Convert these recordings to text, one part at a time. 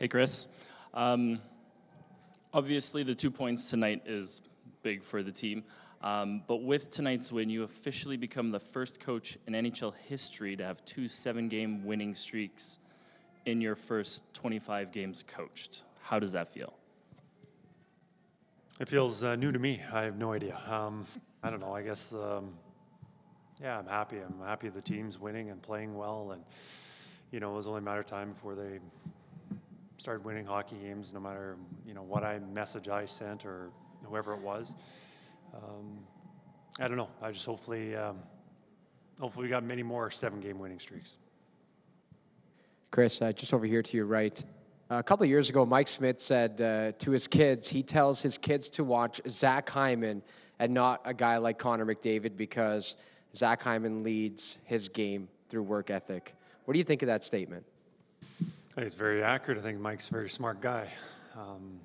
Hey, Kris. Um, obviously, the two points tonight is big for the team. Um, but with tonight's win, you officially become the first coach in NHL history to have two seven game winning streaks in your first 25 games coached. How does that feel? It feels uh, new to me. I have no idea. Um, I don't know. I guess, um, yeah, I'm happy. I'm happy the team's winning and playing well. And, you know, it was only a matter of time before they started winning hockey games, no matter, you know, what I message I sent or whoever it was. Um, I don't know. I just hopefully, um, hopefully, we got many more seven game winning streaks. Kris, uh, just over here to your right. A couple years ago, Mike Smith said uh, to his kids, he tells his kids to watch Zach Hyman and not a guy like Connor McDavid because Zach Hyman leads his game through work ethic. What do you think of that statement? I think very accurate. I think Mike's a very smart guy. Um,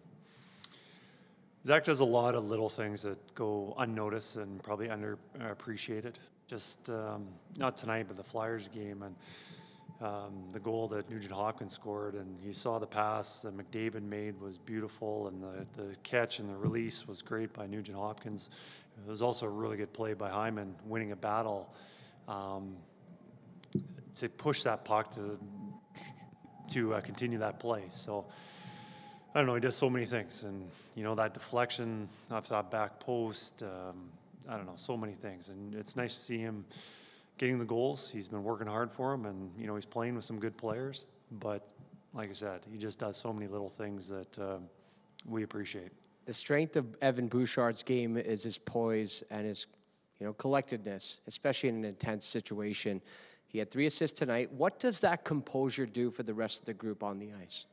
Zach does a lot of little things that go unnoticed and probably underappreciated. Just um, not tonight, but the Flyers game and um, the goal that Nugent Hopkins scored, and you saw the pass that McDavid made was beautiful, and the, the catch and the release was great by Nugent Hopkins. It was also a really good play by Hyman, winning a battle um, to push that puck to to uh, continue that play. So I don't know. He does so many things, and you know that deflection off that back post. Um, I don't know, so many things, and it's nice to see him getting the goals. He's been working hard for him, and you know he's playing with some good players. But like I said, he just does so many little things that uh, we appreciate. The strength of Evan Bouchard's game is his poise and his, you know, collectedness, especially in an intense situation. He had three assists tonight. What does that composure do for the rest of the group on the ice?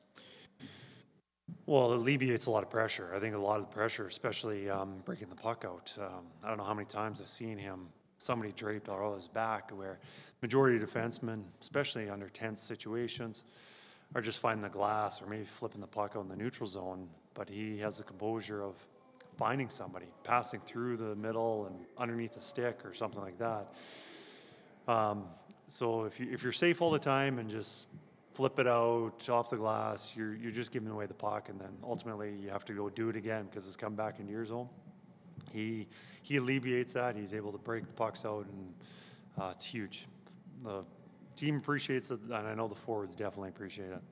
Well, it alleviates a lot of pressure. I think a lot of the pressure, especially um, breaking the puck out. Um, I don't know how many times I've seen him somebody draped all his back, where majority of defensemen, especially under tense situations, are just finding the glass or maybe flipping the puck out in the neutral zone. But he has the composure of finding somebody, passing through the middle and underneath the stick or something like that. Um, so if, you, if you're safe all the time and just flip it out off the glass, you're, you're just giving away the puck, and then ultimately you have to go do it again because it's come back into your zone he he alleviates that. He's able to break the pucks out, and uh, it's huge. The team appreciates it, and I know the forwards definitely appreciate it.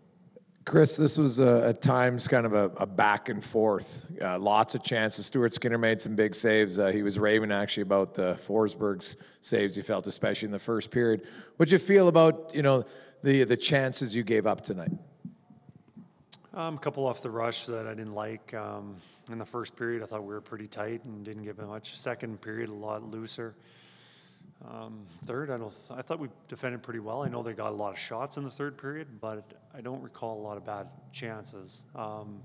Kris, this was a, at times kind of a, a back and forth. Uh, lots of chances. Stuart Skinner made some big saves. Uh, he was raving actually about the Forsberg's saves he felt, especially in the first period. What'd you feel about you know the the chances you gave up tonight? Um, a couple off the rush that I didn't like. Um, in the first period, I thought we were pretty tight and didn't give it much. Second period, a lot looser. Um, third, I don't. Th- I thought we defended pretty well. I know they got a lot of shots in the third period, but I don't recall a lot of bad chances. Um,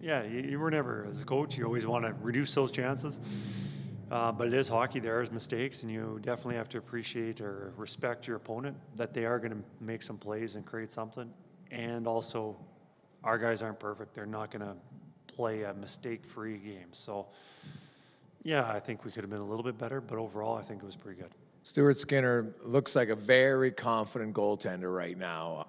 yeah, you, you, were never as a coach. You always want to reduce those chances, uh, but it is hockey. There is mistakes, and you definitely have to appreciate or respect your opponent that they are going to make some plays and create something. And also, our guys aren't perfect. They're not going to play a mistake-free game. So, yeah, I think we could have been a little bit better, but overall, I think it was pretty good. Stuart Skinner looks like a very confident goaltender right now.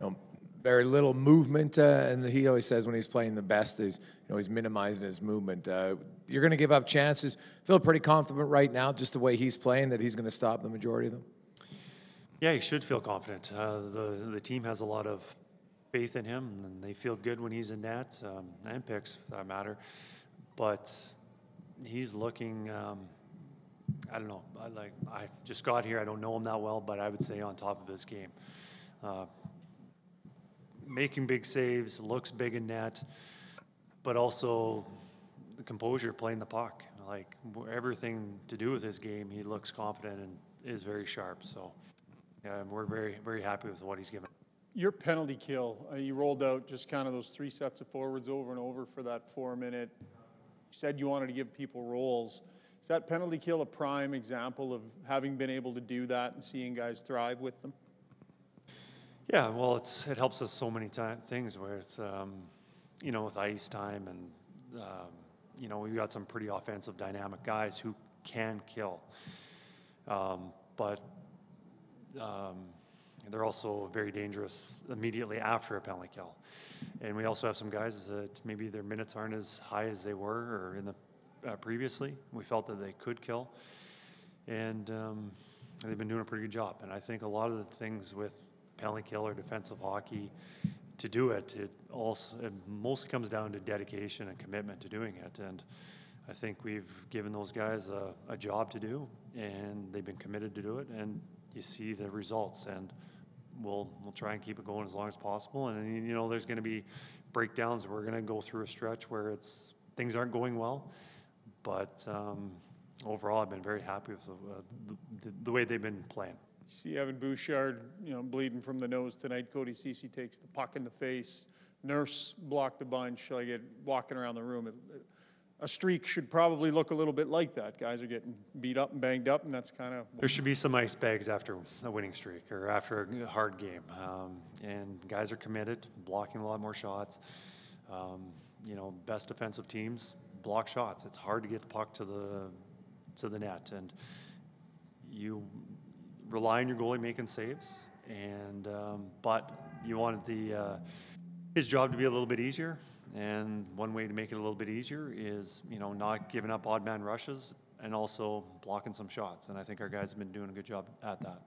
You know, very little movement, uh, and he always says when he's playing the best, he's you know he's minimizing his movement. Uh, you're going to give up chances. Feel pretty confident right now, just the way he's playing, that he's going to stop the majority of them. Yeah, he should feel confident. Uh, the the team has a lot of faith in him, and they feel good when he's in net um, and picks for that matter. But he's looking. Um, I don't know. I, like I just got here. I don't know him that well, but I would say on top of his game, uh, making big saves, looks big in net, but also the composure playing the puck. Like everything to do with his game, he looks confident and is very sharp. So, yeah, we're very very happy with what he's given. Your penalty kill, uh, you rolled out just kind of those three sets of forwards over and over for that four minute. You said you wanted to give people roles. Is that penalty kill a prime example of having been able to do that and seeing guys thrive with them? Yeah, well, it's it helps us so many time, things with, um, you know, with ice time and, um, you know, we've got some pretty offensive, dynamic guys who can kill. Um, but um, they're also very dangerous immediately after a penalty kill. And we also have some guys that maybe their minutes aren't as high as they were or in the uh, previously. We felt that they could kill, and um, they've been doing a pretty good job. And I think a lot of the things with penalty kill or defensive hockey, to do it, it also it mostly comes down to dedication and commitment to doing it. And I think we've given those guys a, a job to do, and they've been committed to do it. And you see the results, and we'll we'll try and keep it going as long as possible. And you know, there's going to be breakdowns. We're going to go through a stretch where it's things aren't going well, but um, overall, I've been very happy with the, uh, the, the way they've been playing. You see Evan Bouchard, you know, bleeding from the nose tonight. Cody Cece takes the puck in the face. Nurse blocked a bunch. Like get walking around the room. It, a streak should probably look a little bit like that. Guys are getting beat up and banged up, and that's kind of There should be some ice bags after a winning streak or after a hard game. Um, and guys are committed, blocking a lot more shots. Um, you know, best defensive teams block shots. It's hard to get the puck to the to the net, and you rely on your goalie making saves. And um, but you wanted the uh, his job to be a little bit easier. And one way to make it a little bit easier is, you know, not giving up odd man rushes and also blocking some shots. And I think our guys have been doing a good job at that.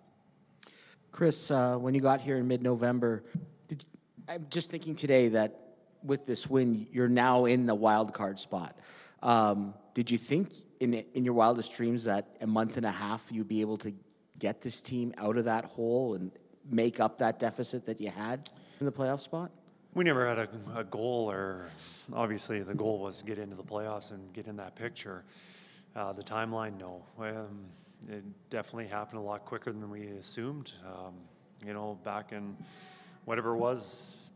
Kris, uh, when you got here in mid-November, did, I'm just thinking today that with this win, you're now in the wild card spot. Um, did you think in in your wildest dreams that a month and a half you'd be able to get this team out of that hole and make up that deficit that you had in the playoff spot? We never had a, a goal, or obviously the goal was to get into the playoffs and get in that picture. Uh, the timeline, no. Um, it definitely happened a lot quicker than we assumed. Um, you know, back in whatever it was,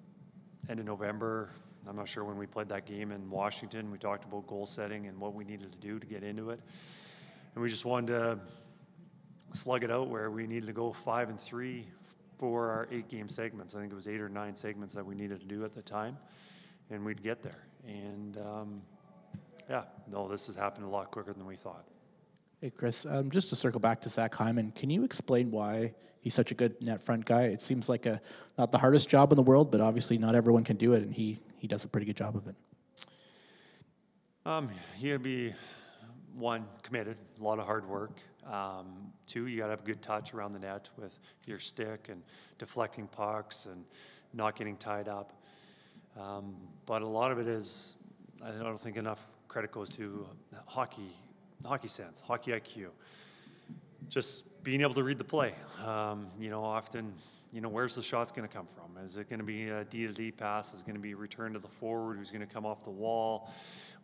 end of November. I'm not sure when we played that game in Washington. We talked about goal setting and what we needed to do to get into it, and we just wanted to slug it out where we needed to go five and three for our eight game segments. I think it was eight or nine segments that we needed to do at the time, and we'd get there. And um, yeah, no, this has happened a lot quicker than we thought. Hey, Kris, um, just to circle back to Zach Hyman, can you explain why he's such a good net front guy? It seems like a not the hardest job in the world, but obviously not everyone can do it, and he, he does a pretty good job of it. Um, you gotta be one committed, a lot of hard work. Um, two, you gotta have a good touch around the net with your stick and deflecting pucks and not getting tied up. Um, but a lot of it is, I don't think enough credit goes to hockey, hockey sense, hockey IQ. Just being able to read the play. Um, you know, often, you know, where's the shot's going to come from? Is it going to be a D to D pass? Is it going to be a return to the forward? Who's going to come off the wall?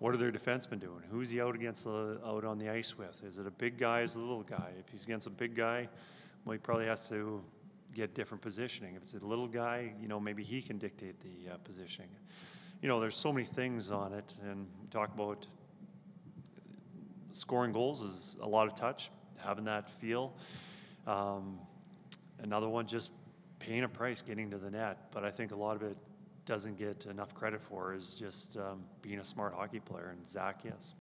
What are their defensemen doing? Who's he out against the, out on the ice with? Is it a big guy? Is it a little guy? If he's against a big guy, well, he probably has to get different positioning. If it's a little guy, you know, maybe he can dictate the uh, positioning. You know, there's so many things on it, and we talk about scoring goals is a lot of touch, having that feel. Um, another one, just paying a price getting to the net. But I think a lot of it doesn't get enough credit for is just um, being a smart hockey player, and Zach, yes.